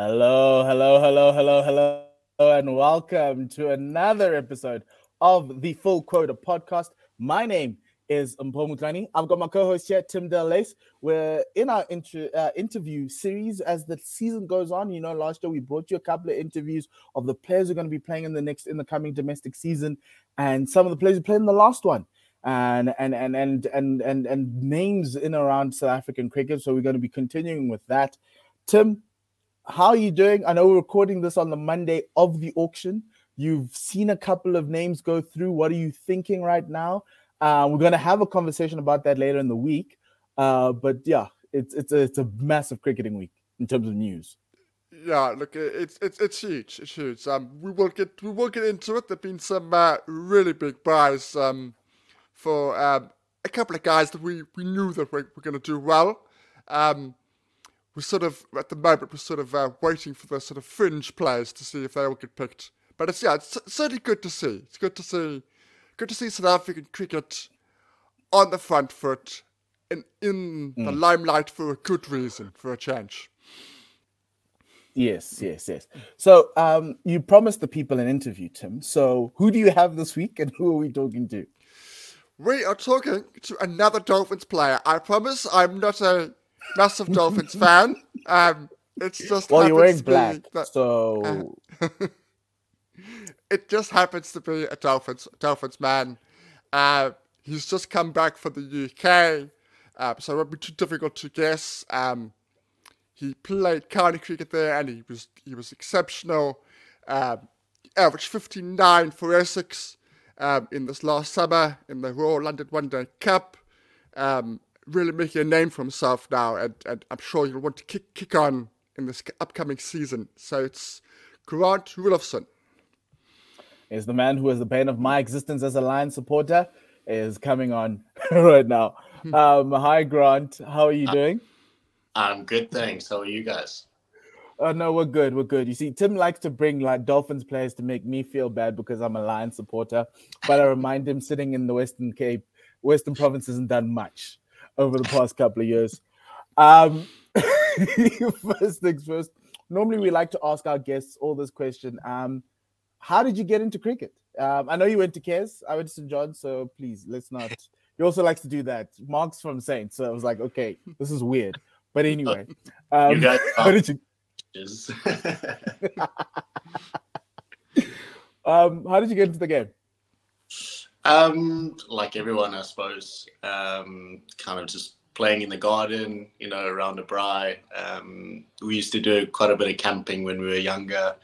Hello, hello, hello, hello, hello, and welcome to another episode of the Full Quota podcast. My name is Mpho Mutlani. I've got my co-host here, Tim Delace. We're in our uh, interview series as the season goes on. You know, last year we brought you a couple of interviews of the players who are going to be playing in the next in the coming domestic season, and some of the players who played in the last one and and and and and and and names in around South African cricket. So we're going to be continuing with that. Tim, how are you doing? I know we're recording this on the Monday of the auction. You've seen a couple of names go through. What are you thinking right now? Uh, we're going to have a conversation about that later in the week. Uh, but yeah, it's it's a, it's a massive cricketing week in terms of news. Yeah, look, it's it's it's huge. It's huge. Um, we will get we will get into it. There've been some uh, really big buys um, for um, a couple of guys that we, we knew that we were going to do well. Um, we're sort of at the moment we're sort of uh, waiting for the sort of fringe players to see if they all get picked. But it's yeah, it's certainly good to see. It's good to see, good to see South African cricket on the front foot and in mm. the limelight for a good reason, for a change. Yes, yes, yes. So um, you promised the people an interview, Tim. So who do you have this week, and who are we talking to? We are talking to another Dolphins player. I promise I'm not a massive Dolphins fan. Um, it's just well, you're wearing black, that, so uh, it just happens to be a Dolphins Dolphins man. Uh, he's just come back from the UK, uh, so it won't be too difficult to guess. Um, he played county cricket there, and he was he was exceptional. Um, averaged 59 for Essex um, in this last summer in the Royal London One Day Cup. Um, really making a name for himself now, and, and I'm sure he'll want to kick, kick on in this upcoming season. So it's Grant Roelofsen. Is the man who is the bane of my existence as a Lion supporter is coming on right now. Hmm. Um, hi, Grant. How are you doing? I'm good, thanks. How are you guys? Oh no, we're good. We're good. You see, Tim likes to bring like Dolphins players to make me feel bad because I'm a Lion supporter. But I remind him sitting in the Western Cape, Western Province hasn't done much over the past couple of years. Um, first things first. Normally, we like to ask our guests all this question. Um, how did you get into cricket? Um, I know you went to Kes. I went to St. John, so please let's not. He also likes to do that. Mark's from Saints, so I was like, okay, this is weird. But anyway, um, how did you? um, how did you get into the game? Um, like everyone, I suppose. Um, kind of just playing in the garden, you know, around the braai. Um, we used to do quite a bit of camping when we were younger,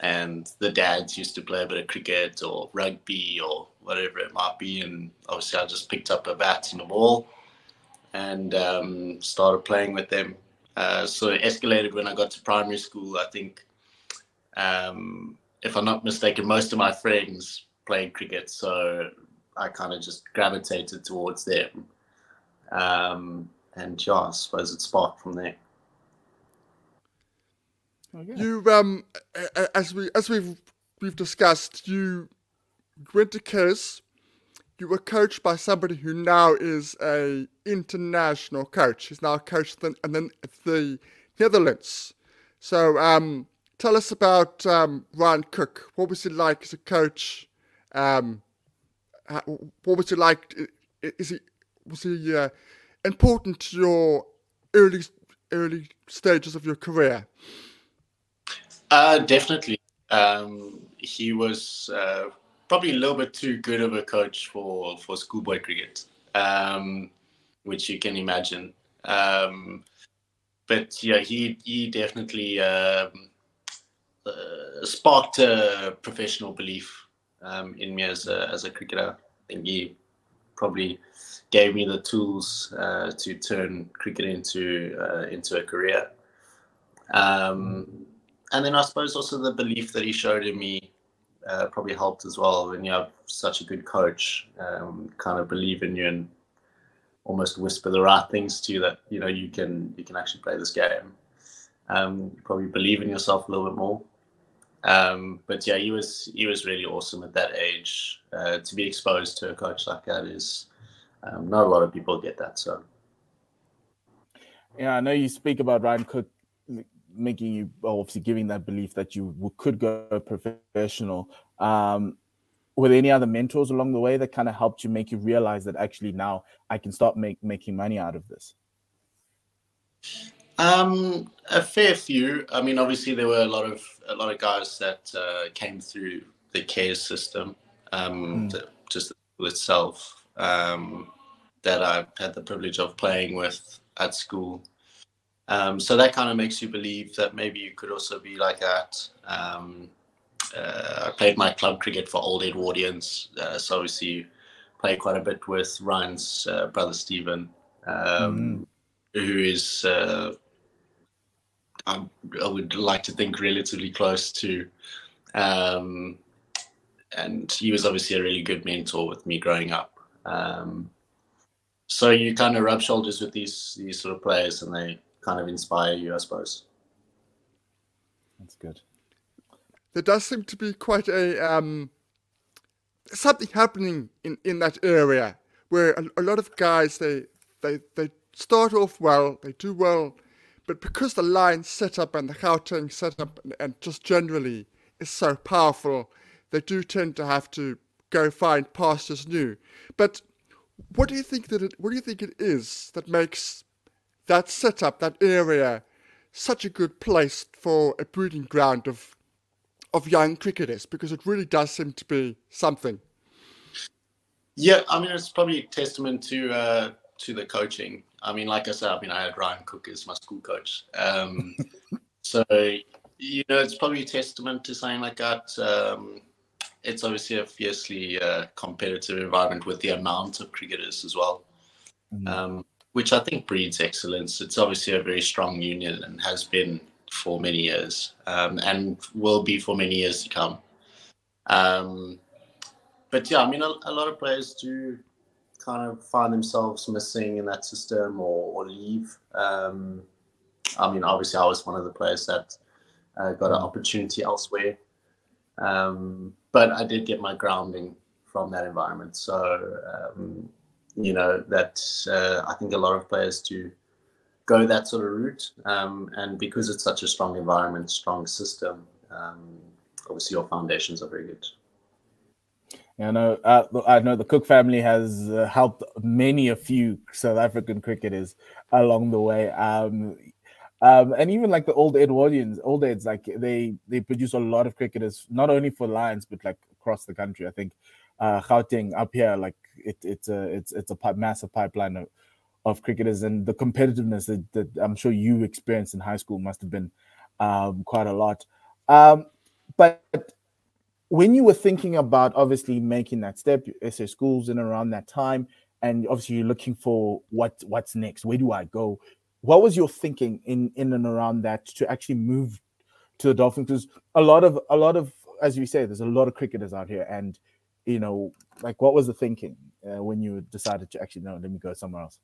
and the dads used to play a bit of cricket or rugby or whatever it might be. And obviously, I just picked up a bat and a ball and um, started playing with them uh, so it escalated when I got to primary school. I think, um, if I'm not mistaken, most of my friends played cricket, so I kind of just gravitated towards them. Um, and yeah, I suppose it sparked from there. Okay. You um, as we as we've we've discussed, you went to Kes you were coached by somebody who now is a international coach. He's now coached in, and then the Netherlands. So um, tell us about um, Ryan Cook. What was he like as a coach? Um, what was he like? Is he was he uh, important to your early early stages of your career? Uh, definitely. Um, he was uh, probably a little bit too good of a coach for for schoolboy cricket, um, which you can imagine. Um, but yeah, he he definitely um, uh, sparked a professional belief um, in me as a as a cricketer. I think he probably gave me the tools uh, to turn cricket into uh, into a career. Um, and then I suppose also the belief that he showed in me uh, probably helped as well when you have such a good coach, um, kind of believe in you and almost whisper the right things to you that you know you can you can actually play this game. Um, probably believe in yourself a little bit more. Um, but yeah, he was he was really awesome at that age. Uh, to be exposed to a coach like that is um, not a lot of people get that. So yeah, I know you speak about Ryan Cook making you obviously giving that belief that you could go professional. Um, were there any other mentors along the way that kind of helped you make you realize that actually now I can start make, making money out of this? Um, a fair few. I mean, obviously there were a lot of a lot of guys that uh, came through the care system, um, mm. just itself, um, that I had the privilege of playing with at school. Um, so that kind of makes you believe that maybe you could also be like that. Um, uh, I played my club cricket for Old Edwardians, uh, so obviously played quite a bit with Ryan's uh, brother Stephen, um, mm. who is uh, I, I, would like to think relatively close to, um, and he was obviously a really good mentor with me growing up. Um, so you kind of rub shoulders with these these sort of players, and they kind of inspire you, I suppose. That's good. There does seem to be quite a um, something happening in, in that area where a, a lot of guys they they they start off well, they do well, but because the line setup and the Gauteng setup and, and just generally is so powerful, they do tend to have to go find pastures new. But what do you think that it, what do you think it is that makes that setup, that area, such a good place for a breeding ground of of young cricketers? Because it really does seem to be something. Yeah, I mean it's probably a testament to uh, to the coaching. I mean, like I said, I mean I had Ryan Cook as my school coach, um, so you know it's probably a testament to something like that. Um, it's obviously a fiercely uh, competitive environment with the amount of cricketers as well. Mm-hmm. Um, which I think breeds excellence. It's obviously a very strong union and has been for many years um, and will be for many years to come. Um, but yeah, I mean, a, a, lot of players do kind of find themselves missing in that system or, or leave. Um, I mean, obviously, I was one of the players that uh, got an opportunity elsewhere. Um, but I did get my grounding from that environment. So um, you know that uh, I think a lot of players do go that sort of route, um, and because it's such a strong environment, strong system, um, obviously your foundations are very good. I know. Uh, I know the Cook family has uh, helped many a few South African cricketers along the way. Um, um, and even like the old Edwardians, old Eds, like they they produce a lot of cricketers, not only for Lions but like across the country. I think uh, Gauteng up here, like it, it's a it's it's a massive pipeline of, of cricketers, and the competitiveness that, that, I'm sure you experienced in high school must have been um, quite a lot. Um, but when you were thinking about obviously making that step, SA schools in around that time, and obviously you're looking for what what's next. Where do I go? What was your thinking in in and around that to actually move to the Dolphins? Because a lot of a lot of as you say, there's a lot of cricketers out here, and you know, like what was the thinking uh, when you decided to actually no, let me go somewhere else?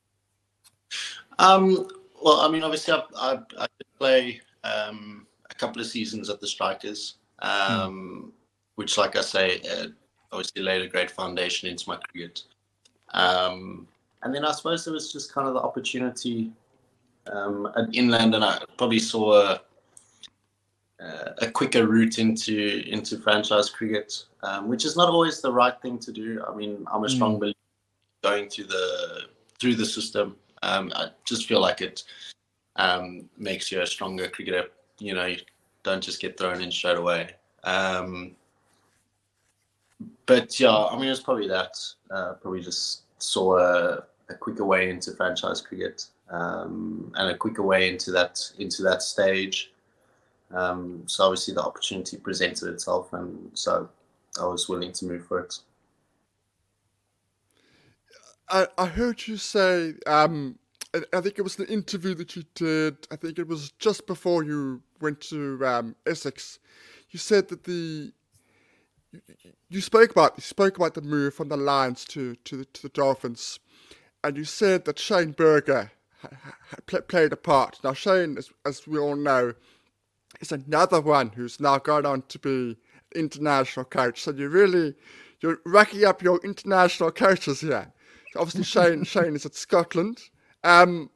Um, well, I mean, obviously, I, I, I did play um, a couple of seasons at the Strikers, um, mm. Which, like I say, uh, obviously laid a great foundation into my cricket. Um, and then I suppose there was just kind of the opportunity um, at Inland, and I probably saw a, uh, a quicker route into into franchise cricket, um, which is not always the right thing to do. I mean, I'm a hmm. strong mm. believer going through the through the system. Um, I just feel like it um, makes you a stronger cricketer. You know, you don't just get thrown in straight away. Um, but yeah, I mean, it's probably that. Uh, probably just saw a, a, quicker way into franchise cricket um, and a quicker way into that into that stage. Um, so obviously the opportunity presented itself, and so I was willing to move for it. I, I heard you say, um, I think it was an interview that you did. I think it was just before you went to um, Essex. You said that the you, spoke about you spoke about the move from the Lions to to the, to the Dolphins, and you said that Shane ha, played a part. Now Shane, as, as we all know, is another one who's now gone on to be an international coach. So you really you're racking up your international coaches here. Obviously, Shane Shane is at Scotland. Um,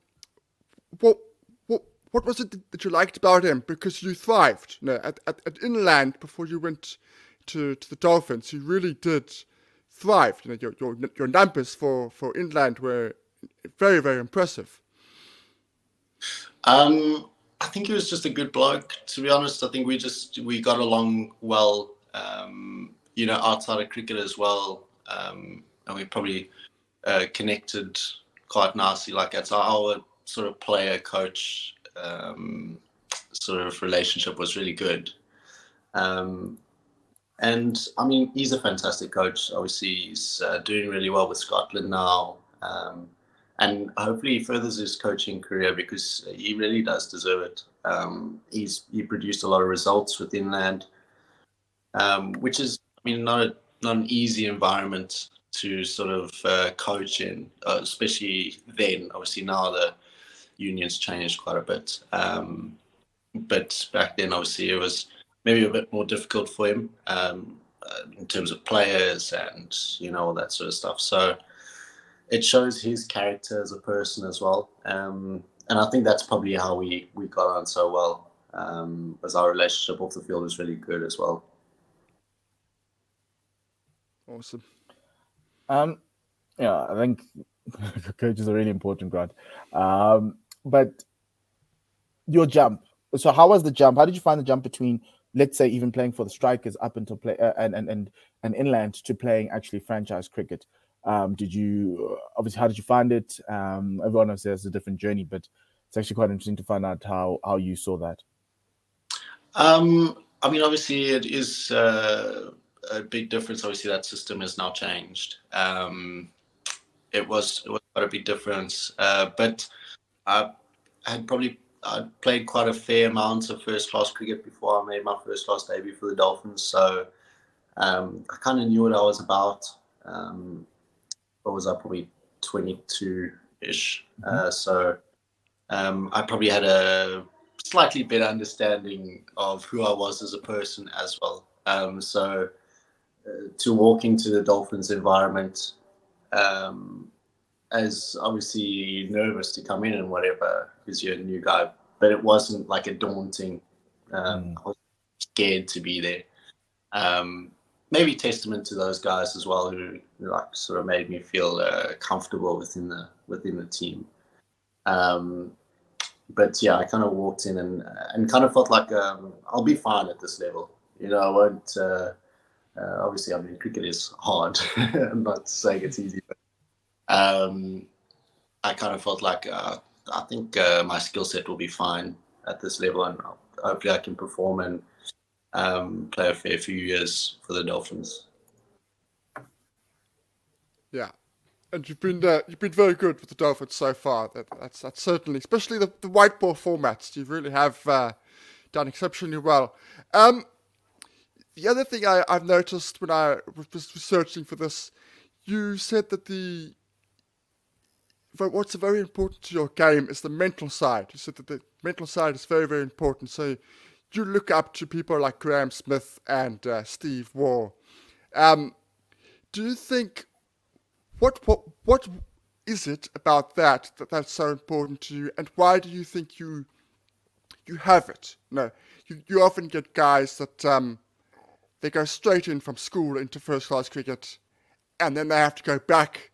what what what was it that you liked about him? Because you thrived you know, at, at, at inland before you went to, to the Dolphins. You really did thrive. You know, your, your, your numbers for, for inland were very, very impressive. Um, I think he was just a good bloke. To be honest, I think we just we got along well. Um, you know, outside of cricket as well, um, and we probably uh, connected quite nicely. Like that's our sort of player coach um, sort of relationship was really good. Um, and I mean, he's a fantastic coach. Obviously, he's uh, doing really well with Scotland now. Um, and hopefully he furthers his coaching career because he really does deserve it. Um, he's he produced a lot of results with Inland, um, which is I mean not a, not an easy environment to sort of uh, coach in, uh, especially then. Obviously now the unions changed quite a bit, um, but back then obviously it was maybe a bit more difficult for him um, uh, in terms of players and you know all that sort of stuff. So it shows his character as a person as well. Um, and I think that's probably how we, we got on so well. Um, as our relationship off the field is really good as well. Awesome. Um, yeah, I think coaches are really important, Grant. Um, but your jump. So, how was the jump? How did you find the jump between, let's say, even playing for the Strikers up until play uh, and and and and inland to playing actually franchise cricket? Um, did you obviously how did you find it? Um, everyone else has a different journey, but it's actually quite interesting to find out how how you saw that. Um, I mean, obviously, it is uh, a big difference. Obviously, that system has now changed. Um, it was it was quite a big difference, uh, but I had probably I played quite a fair amount of first class cricket before I made my first class debut for the Dolphins, so um, I kind of knew what I was about. Um, what was I probably 22 ish. Mm-hmm. Uh, so um, I probably had a slightly better understanding of who I was as a person as well. Um, so uh, to walk into the Dolphins environment, um, as obviously nervous to come in and whatever because you're a new guy, but it wasn't like a daunting. Um, mm. I was scared to be there. Um, maybe testament to those guys as well who like sort of made me feel uh, comfortable within the within the team. Um, but yeah, I kind of walked in and and kind of felt like um, I'll be fine at this level. You know, I won't. Uh, uh, obviously, I mean, cricket is hard. I'm not saying it's easy, but um, I kind of felt like uh, I think uh, my skill set will be fine at this level, and hopefully, I can perform and um, play a fair few years for the Dolphins. Yeah, and you've been uh, you've been very good with the Dolphins so far. That, that's that's certainly, especially the, the white ball formats. You really have uh, done exceptionally well. Um, the other thing I, I've noticed when I was researching for this, you said that the what's very important to your game is the mental side. You said that the mental side is very very important. So you look up to people like Graeme Smith and uh, Steve Waugh. Um, do you think what what what is it about that that that's so important to you, and why do you think you you have it? No, you you often get guys that um, they go straight in from school into first class cricket, and then they have to go back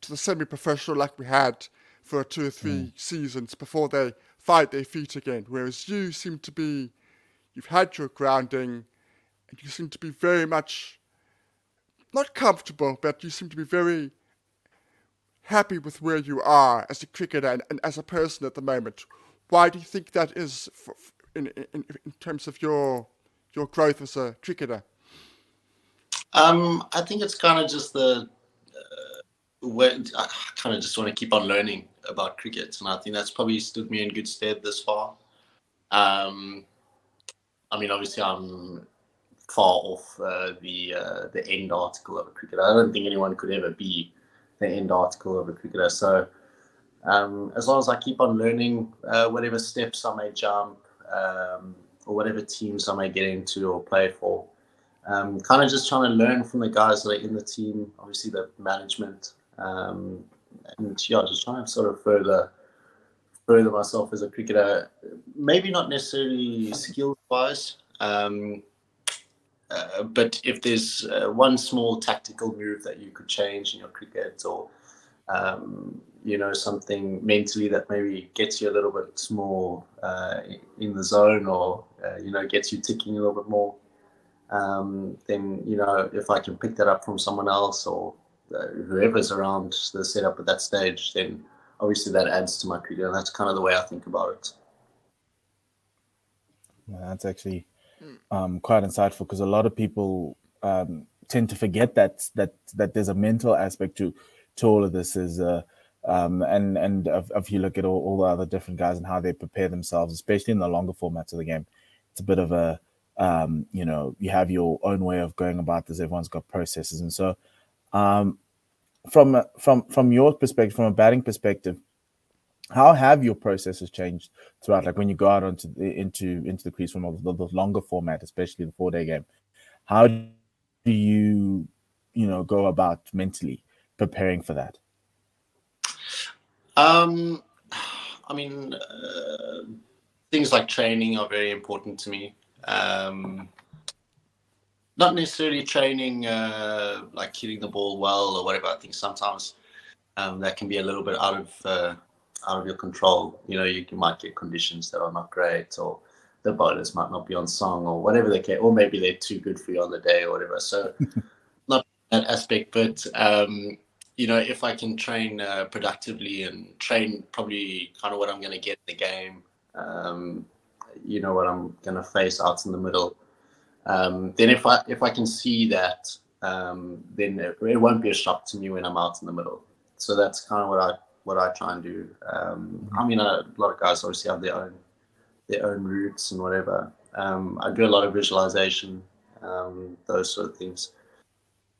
to the semi-professional like we had for two or three mm. seasons before they find their feet again. Whereas you seem to be you've had your grounding, and you seem to be very much not comfortable, but you seem to be very happy with where you are as a cricketer and, and as a person at the moment. Why do you think that is for, in, in, in terms of your your growth as a cricketer? Um, I think it's kind of just the where I kind of just want to keep on learning about cricket, and I think that's probably stood me in good stead this far. Um, I mean, obviously, I'm far off uh, the uh, the end article of a cricketer. I don't think anyone could ever be the end article of a cricketer. So, um, as long as I keep on learning, uh, whatever steps I may jump, um, or whatever teams I may get into or play for, um, kind of just trying to learn from the guys that are in the team. Obviously, the management, um, and yeah, just trying to sort of further further myself as a cricketer. Maybe not necessarily skill wise, um, uh, but if there's uh, one small tactical move that you could change in your cricket, or um, you know something mentally that maybe gets you a little bit more uh, in the zone, or uh, you know gets you ticking a little bit more, um, then you know if I can pick that up from someone else or whoever's around the setup at that stage, then obviously that adds to my cricket, and that's kind of the way I think about it. Yeah, that's actually um, quite insightful because a lot of people um, tend to forget that that that there's a mental aspect to to all of this. Is uh, um, and and if, if, you look at all, all the other different guys and how they prepare themselves, especially in the longer formats of the game, it's a bit of a um, you know you have your own way of going about this. Everyone's got processes, and so um, from from from your perspective, from a batting perspective, how have your processes changed throughout? Like when you go out onto the, into into the crease from the, the longer format, especially the four day game, how do you you know go about mentally preparing for that? Um, I mean, uh, things like training are very important to me. Um, not necessarily training uh, like hitting the ball well or whatever. I think sometimes um, that can be a little bit out of uh, out of your control. You know, you, you might get conditions that are not great, or the bowlers might not be on song, or whatever they can, or maybe they're too good for you on the day, or whatever. So, not that aspect, but um, you know, if I can train uh, productively and train probably kind of what I'm going to get in the game, um, you know, what I'm going to face out in the middle um, then if I if I can see that, um, then it, it, won't be a shock to me when I'm out in the middle. So that's kind of what I what I try and do. Um, I mean, a lot of guys obviously have their own their own routes and whatever. Um, I do a lot of visualization, um, those sort of things.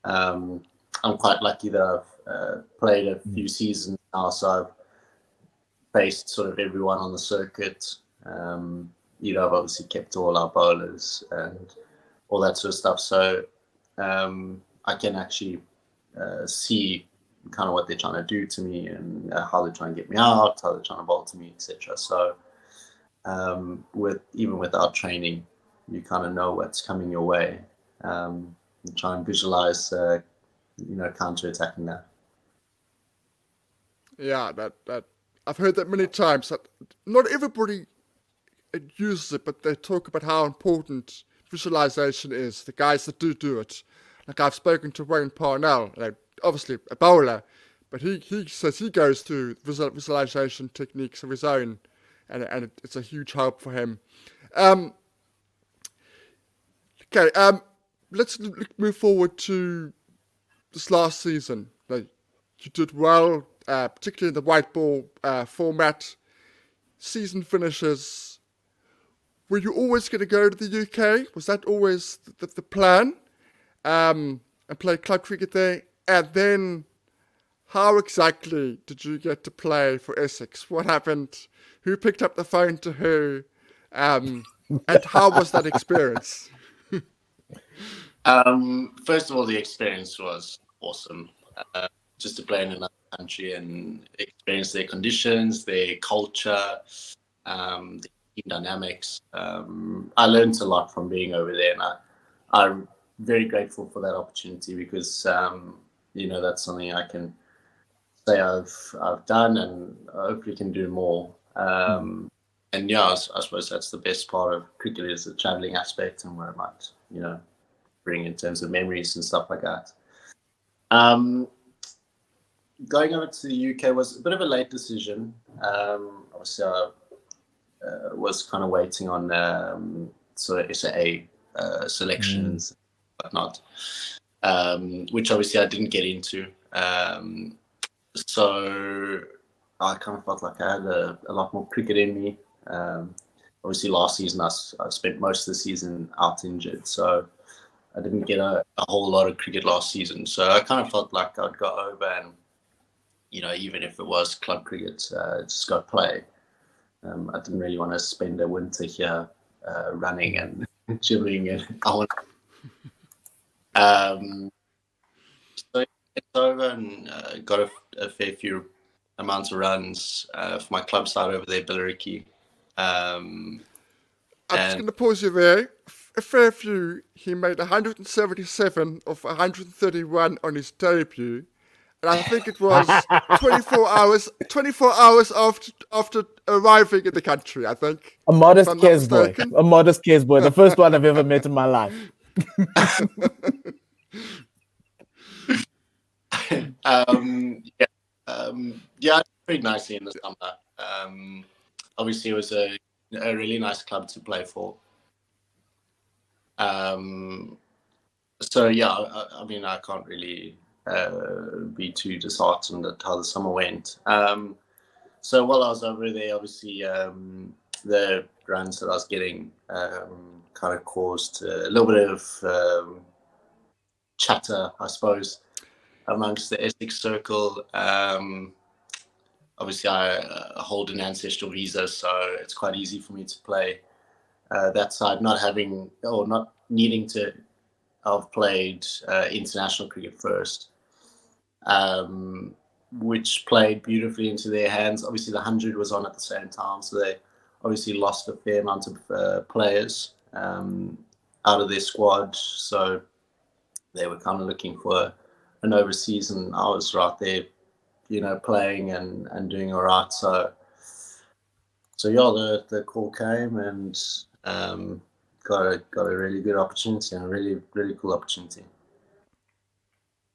Um, I'm quite lucky that I've uh, played a few seasons now, so I've faced sort of everyone on the circuit. Um, you know, I've obviously kept all our bowlers and all that sort of stuff. So um, I can actually uh, see kind of what they're trying to do to me and uh, how they're trying to get me out, how they're trying to bowl to me, etc. So um, with even without training, you kind of know what's coming your way. Um, and try and visualize, uh, you know, counter attacking that. Yeah, that that I've heard that many times. That not everybody uses it, but they talk about how important visualization is, the guys that do do it. Like I've spoken to Wayne Parnell, like obviously a bowler, but he, he says he goes through visual, visualization techniques of his own, and, and it's a huge help for him. Um, okay, um, let's move forward to this last season. Like you did well, uh, particularly in the white ball uh, format. Season finishes were you always going to go to the UK? Was that always the, the plan? Um, and play club cricket there? And then, how exactly did you get to play for Essex? What happened? Who picked up the phone to who? Um, and how was that experience? um, first of all, the experience was awesome. Uh, just to play in another country and experience their conditions, their culture, um, the dynamics. Um, I learned a lot from being over there, and I, am very grateful for that opportunity because um, you know that's something I can say I've I've done, and hopefully can do more. Um, and yeah, I, I, suppose that's the best part of cricket is the traveling aspect and where it might you know bring in terms of memories and stuff like that. Um, going over to the UK was a bit of a late decision. Um, obviously, I uh, was kind of waiting on um, sort of SAA uh, selections, mm. whatnot, um, which obviously I didn't get into. Um, so I kind of felt like I had a, a lot more cricket in me. Um, obviously, last season I, I, spent most of the season out injured, so I didn't get a, a, whole lot of cricket last season. So I kind of felt like I'd go over and, you know, even if it was club cricket, uh, just go play. Um, I didn't really want to spend a winter here uh, running and chilling, and I want. Um, so it's over and uh, got a, a, fair few amount of runs uh, for my club side over there, Billericay. Um, I'm just going to pause you there. A fair few, he made 177 of 131 on his debut. And I think it was 24 hours 24 hours after after arriving in the country, I think. A modest Kes boy. A modest Kes boy. The first one I've ever met in my life. um, yeah, um, yeah, pretty nicely in the summer. Um, obviously, it was a, a really nice club to play for. Um, so yeah, I, I, mean, I can't really uh, be too disheartened at how the summer went. Um, so while I was over there, obviously um, the runs that I was getting um, kind of caused a little bit of um, chatter, I suppose, amongst the Essex circle. Um, obviously, I uh, hold an ancestral visa, so it's quite easy for me to play uh, that side, not having or not needing to I've played uh, international cricket first, um, which played beautifully into their hands. Obviously, the 100 was on at the same time, so they obviously lost a fair amount of uh, players um, out of their squad. So they were kind of looking for an overseas, and I was right there, you know, playing and, and doing all right. So, so yeah, the, the call came and um, got a got a really good opportunity and a really really cool opportunity.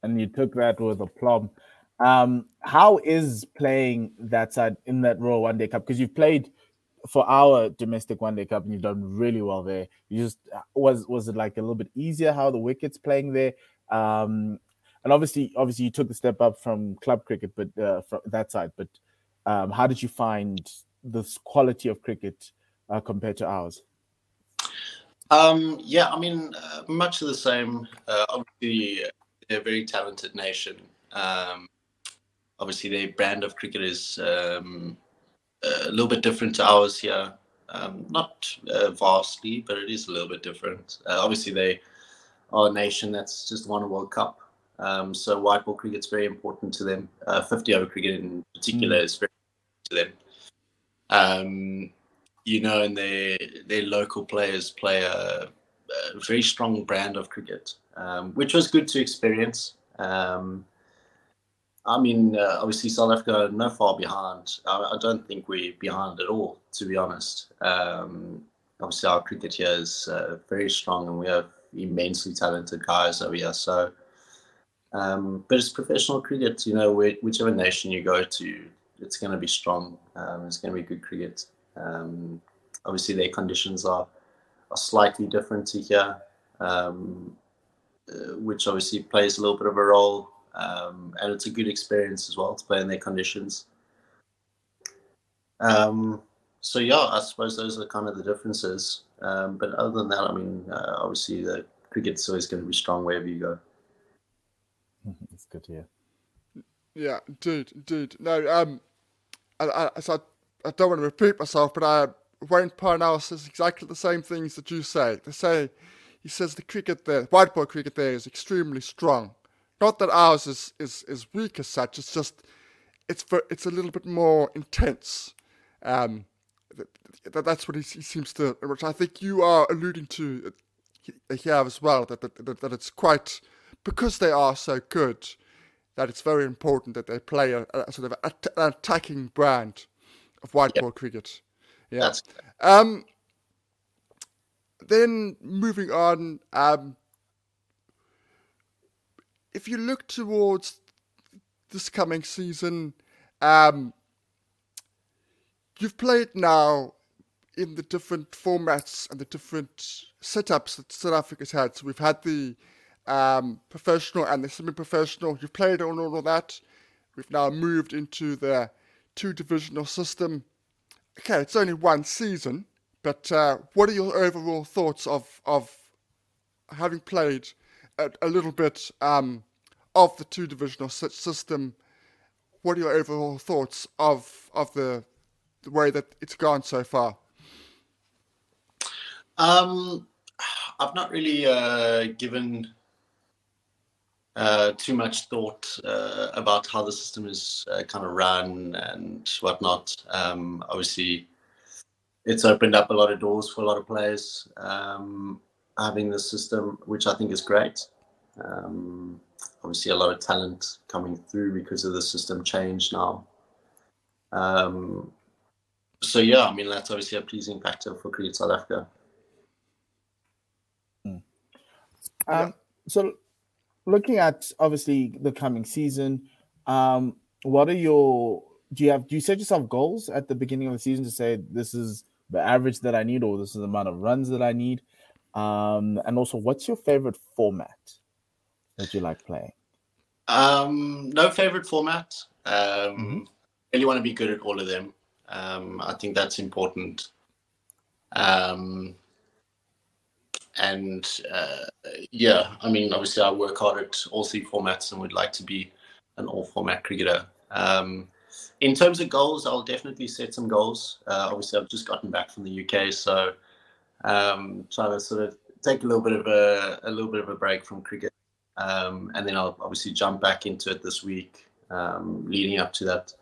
And you took that with aplomb. Um, how is playing that side in that Royal One Day Cup? Because you've played for our domestic one day cup and you've done really well there you just was was it like a little bit easier how the wickets playing there um and obviously obviously you took the step up from club cricket but uh, from that side but um how did you find this quality of cricket uh, compared to ours um yeah i mean uh, much of the same uh, obviously they're a very talented nation um obviously their brand of cricket is um a little bit different to ours here. Um, not uh, vastly, but it is a little bit different. Uh, obviously, they are a nation that's just won a World Cup. Um, so white ball cricket's very important to them. Uh, 50 over cricket in particular mm. is very important to them. Um, you know, and their their local players play a, a very strong brand of cricket, um, which was good to experience. Um, I mean, uh, obviously South Africa no far behind. I, I, don't think we're behind at all, to be honest. Um, obviously, our cricket here is uh, very strong, and we have immensely talented guys over here. So, um, but it's professional cricket. You know, whichever nation you go to, it's going to be strong. Um, it's going to be good cricket. Um, obviously, their conditions are are slightly different to here, um, uh, which obviously plays a little bit of a role um, and it's a good experience as well to play in their conditions. Um, so yeah, I suppose those are kind of the differences. Um, but other than that, I mean, uh, obviously the cricket's always going to be strong wherever you go. It's good to hear. Yeah, dude, dude. No, um, I, I, I, I don't want to repeat myself, but I, Wayne Parnell says exactly the same things that you say. They say, he says the cricket there, white ball cricket there is extremely strong. Not that ours is, is, is weak as such. It's just it's for, it's a little bit more intense. Um, that, that's what he, he, seems to, which I think you are alluding to uh, here as well. That, that that it's quite because they are so good that it's very important that they play a, a sort of a, an attacking brand of white ball cricket. Yeah. Um, then moving on, um, if you look towards this coming season, um, you've played now in the different formats and the different setups that South Africa's had. So we've had the um, professional and the semi-professional. You've played on all of that. We've now moved into the two-divisional system. Okay, it's only one season, but uh, what are your overall thoughts of of having played a, a little bit um, of the two divisional system. What are your overall thoughts of of the the way that it's gone so far? Um, I've not really uh, given uh, too much thought uh, about how the system is uh, kind of run and whatnot. Um, obviously, it's opened up a lot of doors for a lot of players um, having this system, which I think is great. Um, obviously, a lot of talent coming through because of the system change now. Um, so yeah, I mean that's obviously a pleasing factor for Cricket South Africa. Hmm. Um, so looking at obviously the coming season, um, what are your do you have do you set yourself goals at the beginning of the season to say this is the average that I need or this is the amount of runs that I need? Um, and also what's your favorite format that you like playing? Um, no favorite format. Um, mm-hmm. really want to be good at all of them. Um, I think that's important. Um, and uh, yeah, I mean, obviously, I work hard at all three formats and would like to be an all format cricketer. Um, in terms of goals, I'll definitely set some goals. Uh, obviously, I've just gotten back from the UK, so um, trying to sort of take a little bit of a, a little bit of a break from cricket, um, and then I'll obviously jump back into it this week, um, leading up to that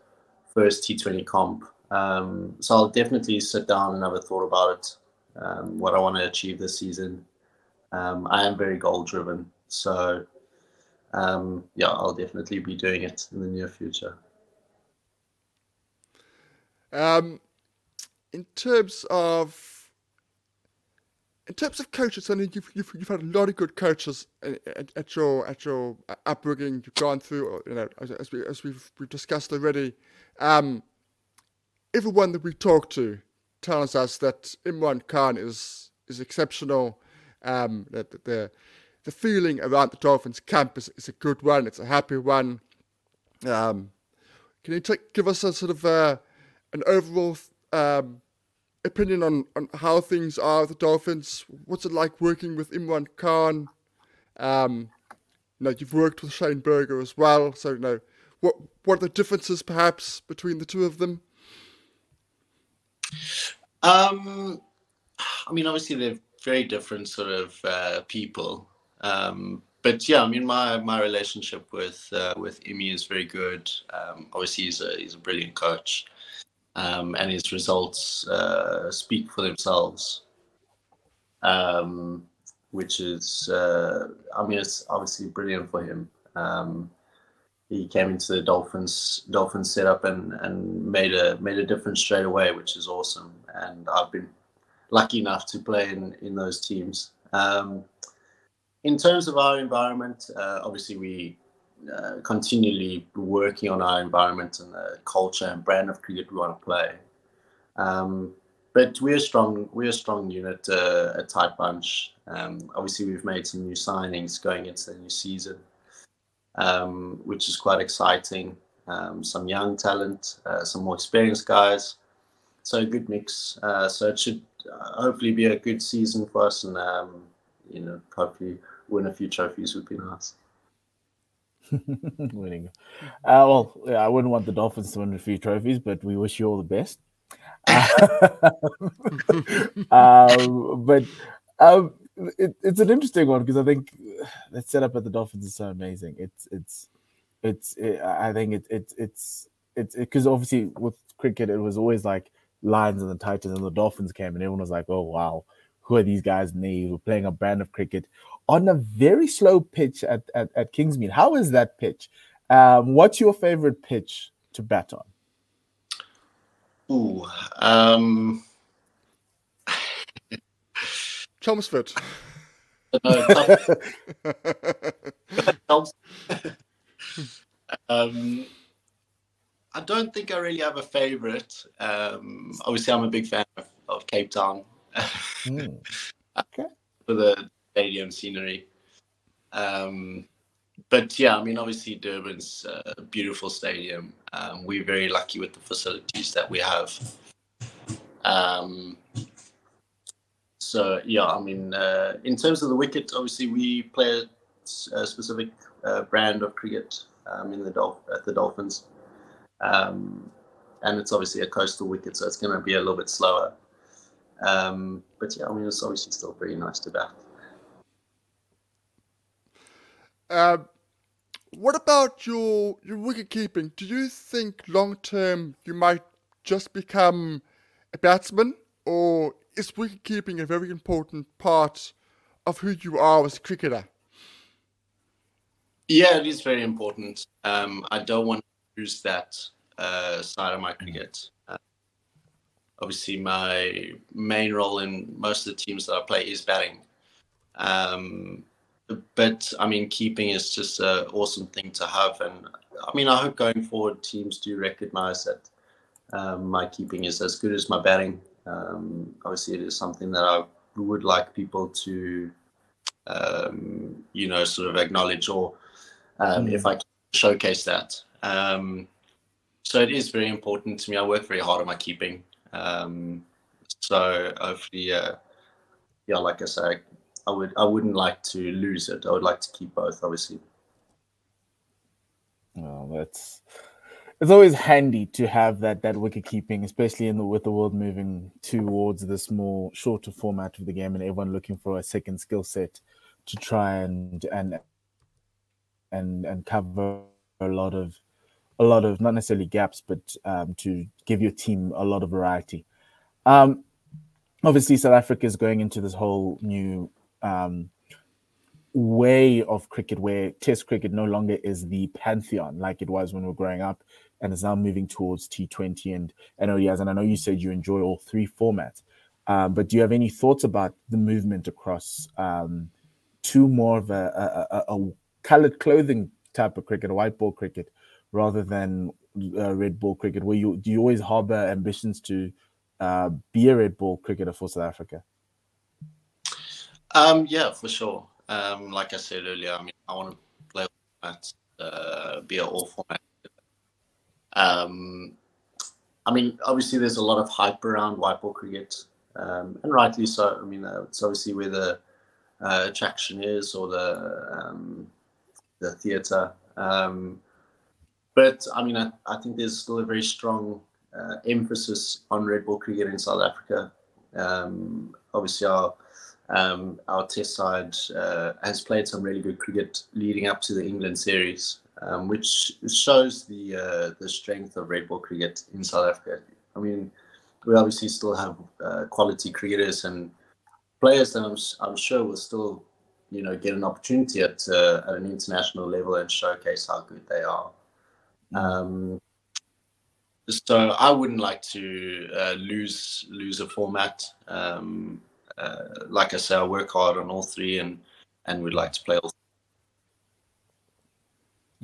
first T20 comp. Um, so I'll definitely sit down and have a thought about it um, what I want to achieve this season. Um, I am very goal driven, so um, yeah, I'll definitely be doing it in the near future. Um, in terms of in terms of coaches, I mean, you've, you've, you've had a lot of good coaches at, at your at your upbringing. You've gone through, you know, as, we as we've we've discussed already. Um, everyone that we talk to tells us that Imraan Khan is is exceptional. Um, that the the feeling around the Dolphins camp is, is a good one. It's a happy one. Um, can you take, give us a sort of uh, an overall um, opinion on, on how things are with the Dolphins? What's it like working with Imraan Khan? Um, you know, you've worked with Shane Burger as well, so you know what what are the differences perhaps between the two of them? Um, I mean, obviously they're very different sort of uh, people. Um, but yeah, I mean, my my relationship with uh, with Imi is very good. Um, obviously, he's a he's a brilliant coach, um, and his results uh, speak for themselves. Um, which is, uh, I mean, it's obviously brilliant for him. Um, he came into the Dolphins Dolphins setup and and made a made a difference straight away, which is awesome. And I've been lucky enough to play in in those teams. Um, in terms of our environment, uh, obviously we uh, continually working on our environment and the culture and brand of cricket we want to play. Um, but we're strong. We're a strong unit, uh, a tight bunch. Um, obviously, we've made some new signings going into the new season um, which is quite exciting. Um, some young talent, uh, some more experienced guys. So a good mix. Uh, so it should uh, hopefully be a good season for us, and um, you know, hopefully win a few trophies would be nice. Winning. Uh, well, yeah, I wouldn't want the Dolphins to win a few trophies, but we wish you all the best. um, but um, it, it's an interesting one because I think the setup at the Dolphins is so amazing. It's it's it's it, I think it, it it's it's because obviously with cricket it was always like Lions and the Titans and the Dolphins came and everyone was like, oh wow, who are these guys? And they were playing a brand of cricket on a very slow pitch at at, at Kingsmead. How is that pitch? Um, what's your favorite pitch to bat on? Ooh, um, Chelmsford. um, I don't think I really have a favorite. Um, obviously, I'm a big fan of, of Cape Town mm. okay. for the stadium scenery. Um, but yeah, I mean, obviously, Durban's a beautiful stadium. Um, we're very lucky with the facilities that we have. Um, so yeah, I mean, uh, in terms of the wicket, obviously we play a, specific uh, brand of cricket um, in the Dolph- at the Dolphins, um, and it's obviously a coastal wicket, so it's going to be a little bit slower. Um, but yeah, I mean, it's obviously still pretty nice to bat. Uh, what about your your wicket keeping? Do you think long term you might just become a batsman, or is wicket keeping a very important part of who you are as a cricketer? Yeah, it is very important. Um, I don't want to lose that uh, side of my cricket. Uh, obviously, my main role in most of the teams that I play is batting. Um, but I mean, keeping is just an awesome thing to have, and I mean, I hope going forward teams do recognize that um, my keeping is as good as my batting. Um, obviously, it is something that I would like people to, um, you know, sort of acknowledge, or mm. if I showcase that. Um, so it is very important to me. I work very hard on my keeping. Um, so hopefully, uh, yeah, like I say, I would I wouldn't like to lose it. I would like to keep both, obviously. Well, that's it's always handy to have that that wicket keeping, especially in the with the world moving towards this more shorter format of the game, and everyone looking for a second skill set to try and and and and cover a lot of a lot of not necessarily gaps, but um, to give your team a lot of variety. Um, obviously, South Africa is going into this whole new um, way of cricket where Test cricket no longer is the pantheon like it was when we were growing up, and is now moving towards T20 and and ODIs. And I know you said you enjoy all three formats, um, but do you have any thoughts about the movement across um, to more of a, a, a, colored clothing type of cricket, a white ball cricket, rather than uh, red ball cricket? Where you do you always harbor ambitions to uh, be a red ball cricketer for South Africa? Um, yeah, for sure. Um, like I said earlier, I mean, I want to play all formats, uh, be an all format. Um, I mean, obviously, there's a lot of hype around white ball cricket, um, and rightly so. I mean, uh, it's obviously where the uh, attraction is or the um, the theatre. Um, but I mean, I, I, think there's still a very strong uh, emphasis on red ball cricket in South Africa. Um, obviously, our um, our test side uh, has played some really good cricket leading up to the England series, um, which shows the uh, the strength of red ball cricket in South Africa. I mean, we obviously still have uh, quality cricketers and players that I'm, I'm sure will still, you know, get an opportunity at, uh, at an international level and showcase how good they are. Um, so I wouldn't like to uh, lose lose a format. Um, uh, like I say, I work hard on all three, and and we'd like to play all.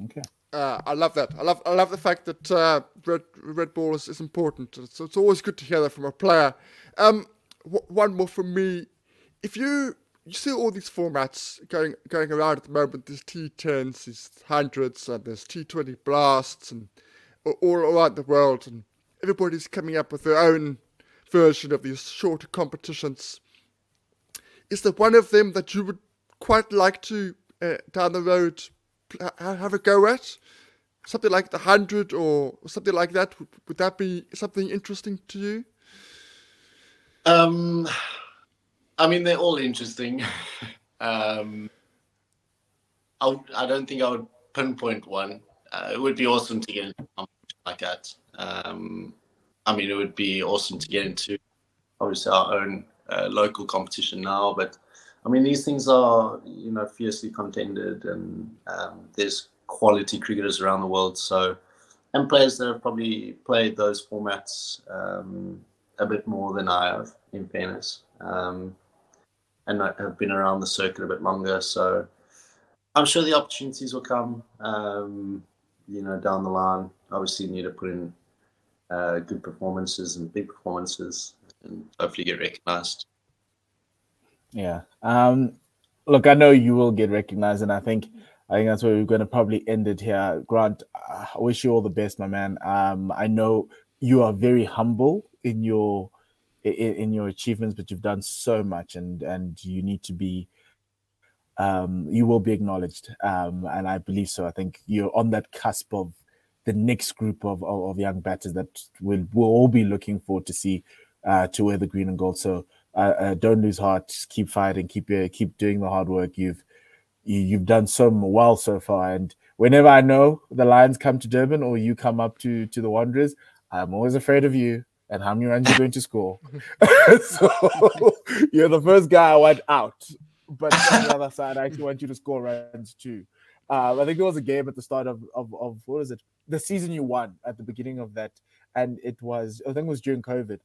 Okay. Uh, I love that. I love I love the fact that uh, red red ball is, is important. So it's always good to hear that from a player. Um, w- one more from me. If you you see all these formats going going around at the moment, there's T10s, there's hundreds, and there's T20 blasts, and all around the world, and everybody's coming up with their own version of these shorter competitions is there one of them that you would quite like to uh, down the road have a go at? Something like the hundred or something like that. Would, that be something interesting to you? Um, I mean, they're all interesting. um, I I don't think I would pinpoint one. Uh, it would be awesome to get into like that. Um, I mean, it would be awesome to get into obviously our own uh, local competition now. But I mean, these things are you know fiercely contended, and um, there's quality cricketers around the world. So and players that have probably played those formats um, a bit more than I have, in fairness, um, and have been around the circuit a bit longer. So I'm sure the opportunities will come. Um, you know, down the line. Obviously, you need to put in uh, good performances and big performances and hopefully get recognized. Yeah. Um, look, I know you will get recognized, and I think I think that's where we're going to probably end it here. Grant, I wish you all the best, my man. Um, I know you are very humble in your in, in your achievements, but you've done so much, and and you need to be. Um, you will be acknowledged, um, and I believe so. I think you're on that cusp of the next group of, of, of young batters that we'll, we'll all be looking forward to see uh, to wear the green and gold. So uh, uh, don't lose heart. Just keep fighting. Keep uh, keep doing the hard work. You've you, have you have done so well so far, and whenever I know the Lions come to Durban or you come up to to the Wanderers, I'm always afraid of you and how many runs you're going to score. so you're the first guy I want out. But on the other side, I actually want you to score runs too. Uh, I think there was a game at the start of, of, of what was it? The season you won at the beginning of that. And it was, I think it was during COVID.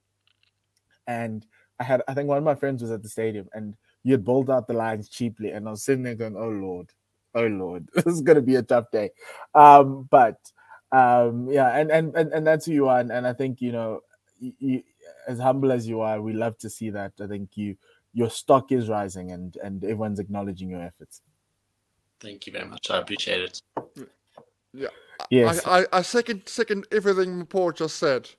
And I had, I think one of my friends was at the stadium and you had bowled out the Lions cheaply. And I was sitting there going, oh Lord, oh Lord, this is going to be a tough day. Um, but um, yeah, and, and, and, and that's who you are. And, and I think, you know, you, as humble as you are, we love to see that. I think you, your stock is rising and, and everyone's acknowledging your efforts. Thank you very much. I appreciate it. Yeah. Yes. I, I, I second second everything Paul just said.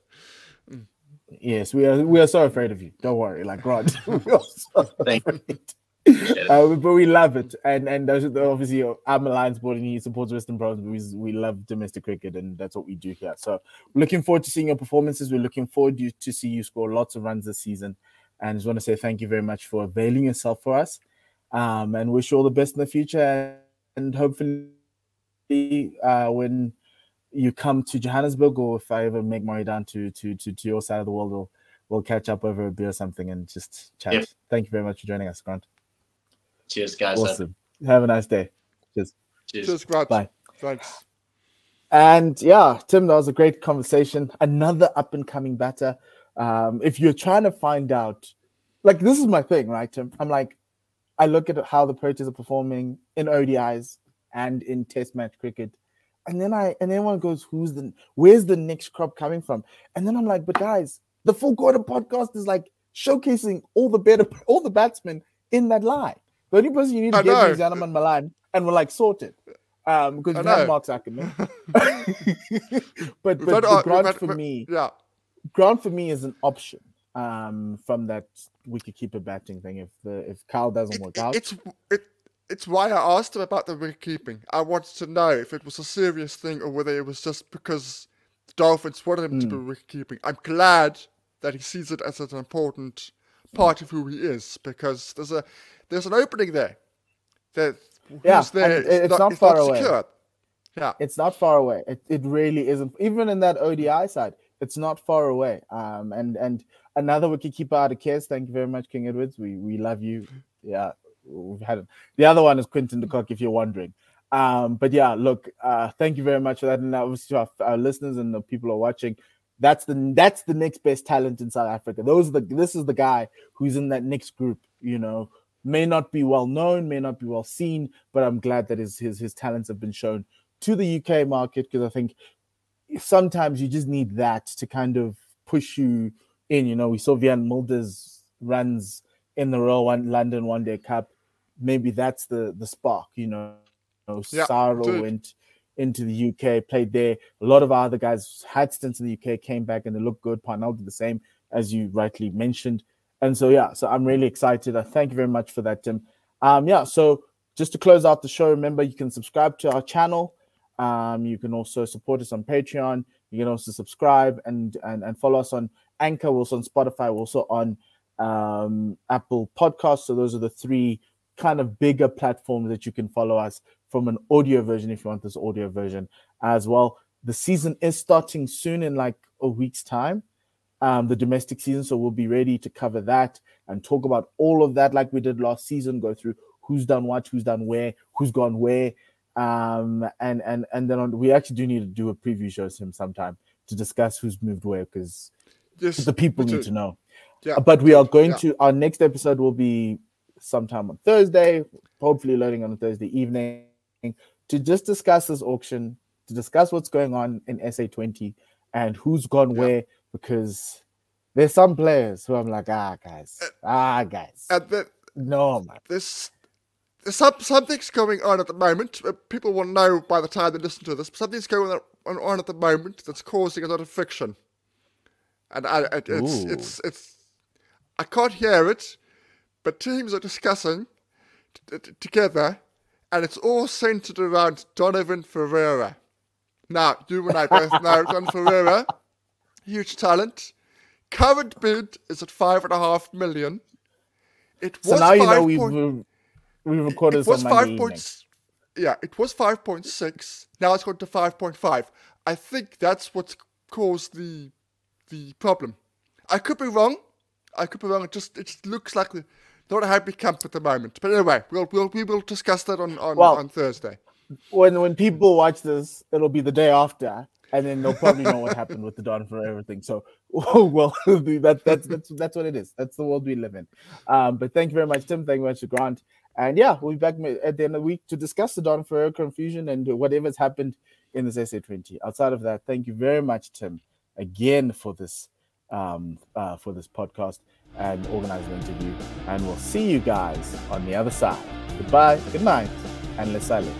Yes, we are. We are so afraid of you. Don't worry, like Grant. we are so Thank afraid. Uh, but we love it, and and those are the, obviously I'm a Lions board and he supports Western Province. We, we love domestic cricket, and that's what we do here. So looking forward to seeing your performances. We're looking forward to, to see you score lots of runs this season, and just want to say thank you very much for availing yourself for us, um, and wish you all the best in the future, and hopefully uh, when you come to Johannesburg, or if I ever make my way down to to to, to your side of the world, we'll we'll catch up over a beer or something and just chat. Yep. Thank you very much for joining us, Grant. Cheers, guys. Awesome. Have a nice day. Cheers. Cheers. Just Grant. Bye. Thanks. And yeah, Tim, that was a great conversation. Another up and coming batter. Um, if you're trying to find out, like this is my thing, right, Tim? I'm like, I look at how the Proteas are performing in ODIs and in Test match cricket, and then I and everyone goes, "Who's the? Where's the next crop coming from?" And then I'm like, "But guys, the Full Quarter podcast is like showcasing all the better, all the batsmen in that line. The only person you need to I get know. is Janneman Malan, and we're like sorted." Um, because I we have. Marques Ackerman. but but, but Grant for we- me, Yeah. Grant for me is an option um from that wicketkeeper batting thing. If the if Kyle doesn't It- work it- out, It's it, it's why I asked him about the wicket keeping. I wanted to know if it was a serious thing or whether it was just because the Dolphins wanted him to be Hmm. wicket keeping. I'm glad that he sees it as an important part of who he is because there's a there's an opening there. That who's Yeah, there it- is it's not far away. secured. Yeah. it's not far away. It, it really isn't. Even in that ODI side, it's not far away. Um, and and another wicketkeeper out of Kes. Thank you very much, King Edwards. We we love you. Yeah, we've had it. The other one is Quinton de Kock, if you're wondering. Um, but yeah, look, uh, thank you very much for that, and obviously to our, our listeners and the people who are watching. That's the that's the next best talent in South Africa. Those the this is the guy who's in that next group. You know, may not be well known, may not be well seen, but I'm glad that his his his talents have been shown to the UK market because I think sometimes you just need that to kind of push you in. You know, we saw Wiaan Mulder's runs in the Royal London One Day Cup. Maybe that's the the spark. You know, you know Yeah, Saro went into the UK, played there. A lot of our other guys had stints in the UK, came back and they looked good. Parnell did the same, as you rightly mentioned. And so yeah, so I'm really excited. I thank you very much for that, Tim. Um, yeah, so just to close out the show, remember you can subscribe to our channel. Um, you can also support us on Patreon. You can also subscribe and and, and follow us on Anchor. Also on Spotify. Also on um, Apple Podcasts. So those are the three kind of bigger platforms that you can follow us from an audio version if you want this audio version as well. The season is starting soon in like a week's time. Um, the domestic season, so we'll be ready to cover that and talk about all of that like we did last season. Go through who's done what, who's done where, who's gone where, um, and and and then on, we actually do need to do a preview show some sometime to discuss who's moved where because the people need to know. Yeah. But we are going Yeah. to our next episode will be sometime on Thursday, hopefully loading on a Thursday evening to just discuss this auction, to discuss what's going on in SA20 and who's gone Yeah. where because there's some players who I'm like, ah guys, Uh, ah guys. And then no man. This, there's some something's going on at the moment. uh, People will know by the time they listen to this. But something's going on, on at the moment that's causing a lot of friction, and I, it, it's it's it's I can't hear it, but teams are discussing t- t- together, and it's all centered around Donovan Ferreira. Now you and I both know Donovan Ferreira, huge talent. Current bid is at five and a half million. It So was now you know five we've point- we've recorded it was five points. yeah, it was 5.6. Now it's gone to 5.5. I think that's what's caused the the problem. I could be wrong. I could be wrong. It just it just looks like the, not a happy camp at the moment. But anyway, we'll we'll we will discuss that on on, Well- on Thursday. when when people watch this, it'll be the day after, and then they'll probably know what happened with the Don for everything. So, well, that, that's that's that's what it is. That's the world we live in. Um, but thank you very much, Tim. Thank you very much, Grant. And yeah, we'll be back at the end of the week to discuss the Don Ferrer confusion and whatever's happened in this SA20. Outside of that, thank you very much, Tim, again for this um, uh, for this podcast and organize the interview. And we'll see you guys on the other side. Goodbye, good night, and let's silent.